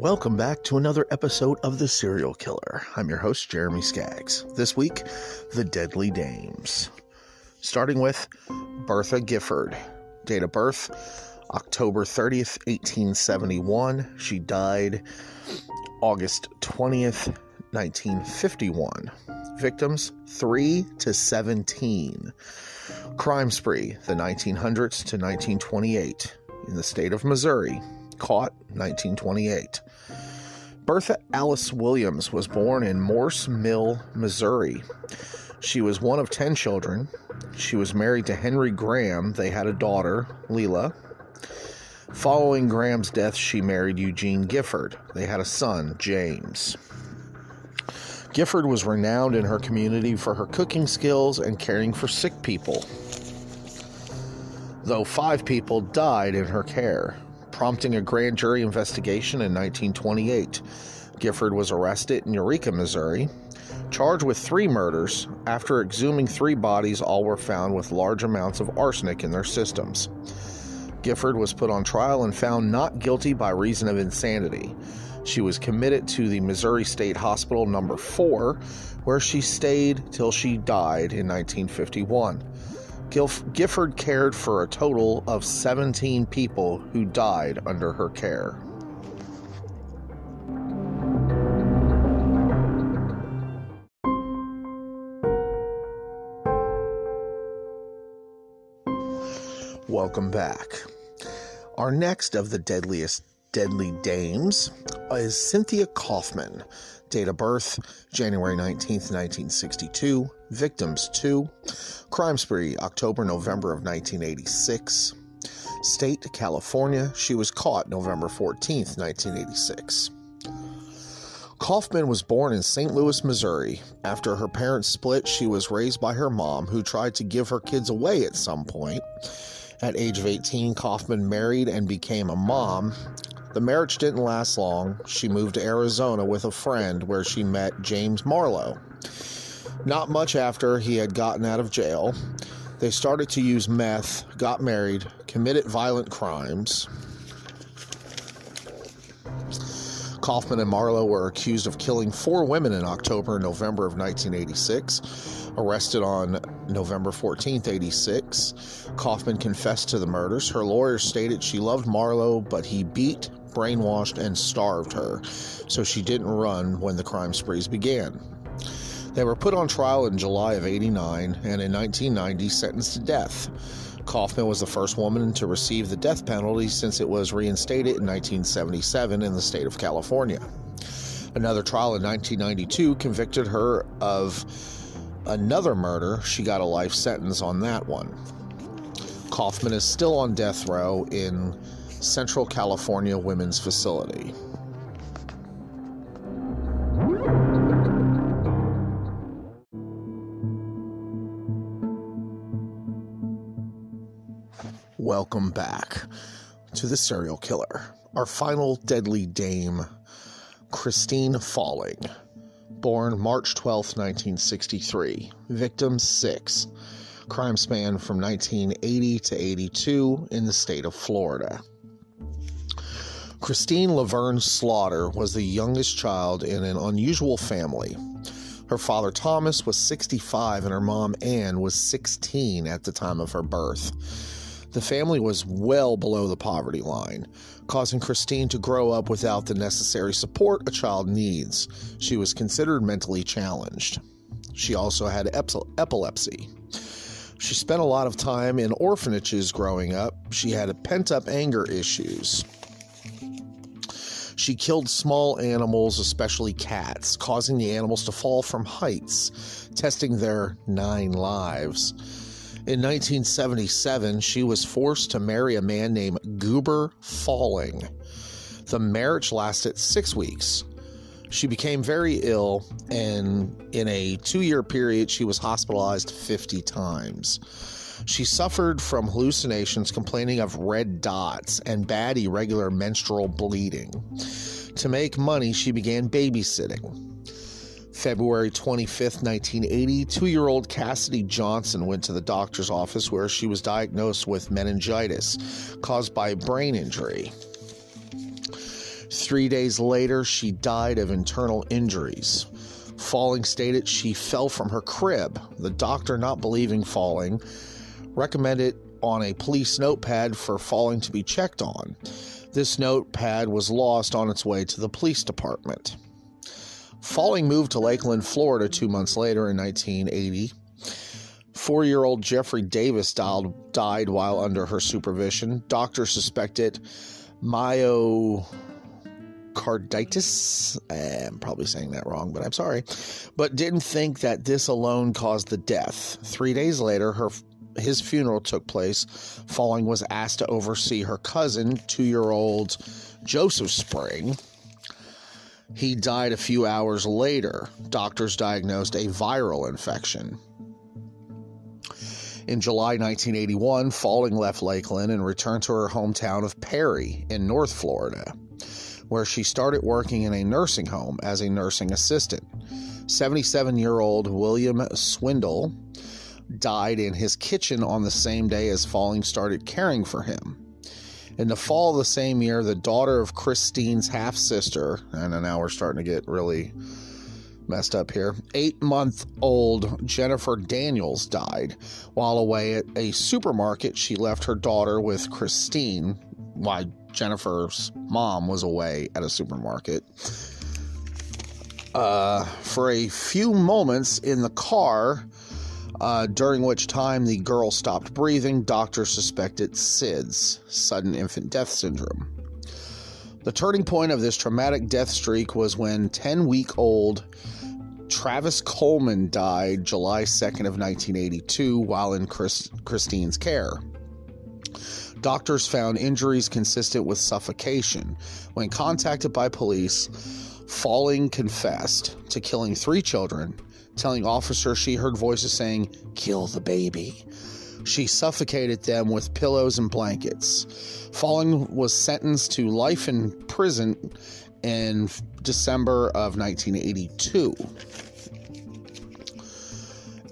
Welcome back to another episode of The Serial Killer. I'm your host, Jeremy Skaggs. This week, The Deadly Dames. Starting with Bertha Gifford. Date of birth, October 30th, 1871. She died August 20th, 1951. Victims, 3 to 17. Crime spree, the 1900s to 1928. In the state of Missouri. Caught, 1928. Bertha Alice Williams was born in Morse Mill, Missouri. She was one of 10 children. She was married to Henry Graham. They had a daughter, Leela. Following Graham's death, she married Eugene Gifford. They had a son, James. Gifford was renowned in her community for her cooking skills and caring for sick people, though five people died in her care, prompting a grand jury investigation in 1928. Gifford was arrested in Eureka, Missouri, charged with three murders. After exhuming three bodies, all were found with large amounts of arsenic in their systems. Gifford was put on trial and found not guilty by reason of insanity. She was committed to the Missouri State Hospital number 4, where she stayed till she died in 1951. Gifford cared for a total of 17 people who died under her care. Welcome back. Our next of the deadliest deadly dames is Cynthia Coffman. Date of birth January 19th, 1962. Victims 2. Crime spree October November of 1986. State California. She was caught November 14th, 1986. Coffman was born in St. Louis, Missouri. After her parents split, she was raised by her mom, who tried to give her kids away at some point. At age of 18, Coffman married and became a mom. The marriage didn't last long. She moved to Arizona with a friend where she met James Marlow. Not much after he had gotten out of jail, they started to use meth, got married, committed violent crimes. Coffman and Marlow were accused of killing four women in October and November of 1986. Arrested on November 14, 86. Coffman confessed to the murders. Her lawyer stated she loved Marlow, but he beat, brainwashed, and starved her, so she didn't run when the crime sprees began. They were put on trial in July of 89 and in 1990 sentenced to death. Coffman was the first woman to receive the death penalty since it was reinstated in 1977 in the state of California. Another trial in 1992 convicted her of another murder. She got a life sentence on that one. Coffman is still on death row in Central California Women's Facility. Welcome back to the serial killer. Our final deadly dame, Christine Falling. Born March 12, 1963. Victim 6. Crime span from 1980 to 82 in the state of Florida. Christine Laverne Slaughter was the youngest child in an unusual family. Her father Thomas was 65 and her mom Ann was 16 at the time of her birth. The family was well below the poverty line, causing Christine to grow up without the necessary support a child needs. She was considered mentally challenged. She also had epilepsy. She spent a lot of time in orphanages growing up. She had pent up anger issues. She killed small animals, especially cats, causing the animals to fall from heights, testing their nine lives. In 1977, she was forced to marry a man named Goober Falling. The marriage lasted six weeks. She became very ill, and in a two year period, she was hospitalized 50 times. She suffered from hallucinations, complaining of red dots and bad irregular menstrual bleeding. To make money, she began babysitting. February 25th, 1980, two year old Cassidy Johnson went to the doctor's office where she was diagnosed with meningitis caused by brain injury. Three days later, she died of internal injuries. Falling stated she fell from her crib. The doctor, not believing falling, recommended on a police notepad for falling to be checked on. This notepad was lost on its way to the police department. Falling moved to Lakeland, Florida two months later in 1980. Four year old Jeffrey Davis died while under her supervision. Doctors suspected myocarditis. I'm probably saying that wrong, but I'm sorry. But didn't think that this alone caused the death. Three days later, her his funeral took place. Falling was asked to oversee her cousin, two year old Joseph Spring. He died a few hours later. Doctors diagnosed a viral infection. In July 1981, Falling left Lakeland and returned to her hometown of Perry in North Florida, where she started working in a nursing home as a nursing assistant. 77 year old William Swindle died in his kitchen on the same day as Falling started caring for him. In the fall of the same year, the daughter of Christine's half sister, and now we're starting to get really messed up here, eight month old Jennifer Daniels died. While away at a supermarket, she left her daughter with Christine while Jennifer's mom was away at a supermarket. Uh, for a few moments in the car, uh, during which time the girl stopped breathing. Doctors suspected SIDS, sudden infant death syndrome. The turning point of this traumatic death streak was when 10 week old Travis Coleman died July 2nd of 1982 while in Chris, Christine's care. Doctors found injuries consistent with suffocation. When contacted by police, Falling confessed to killing three children telling officers she heard voices saying, Kill the baby. She suffocated them with pillows and blankets. Falling was sentenced to life in prison in December of 1982.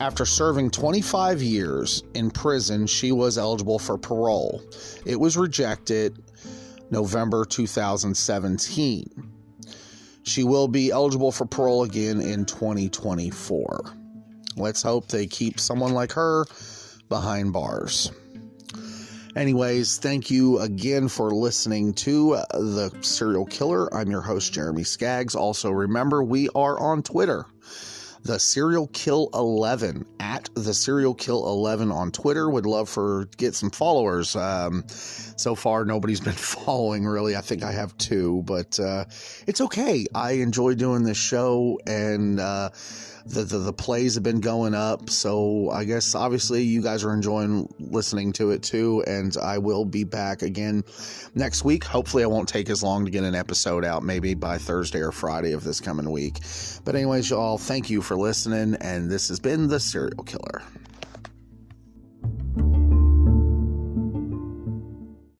After serving 25 years in prison, she was eligible for parole. It was rejected November 2017. She will be eligible for parole again in 2024. Let's hope they keep someone like her behind bars. Anyways, thank you again for listening to The Serial Killer. I'm your host, Jeremy Skaggs. Also, remember, we are on Twitter the serial kill 11 at the serial kill 11 on twitter. Would love for get some followers. Um, so far nobody's been following really. I think i have two but uh, it's okay. I enjoy doing this show and uh, the, the, the plays have been going up. So I guess obviously you guys are enjoying listening to it too. And I will be back again next week. Hopefully, I won't take as long to get an episode out, maybe by Thursday or Friday of this coming week. But, anyways, y'all, thank you for listening. And this has been The Serial Killer.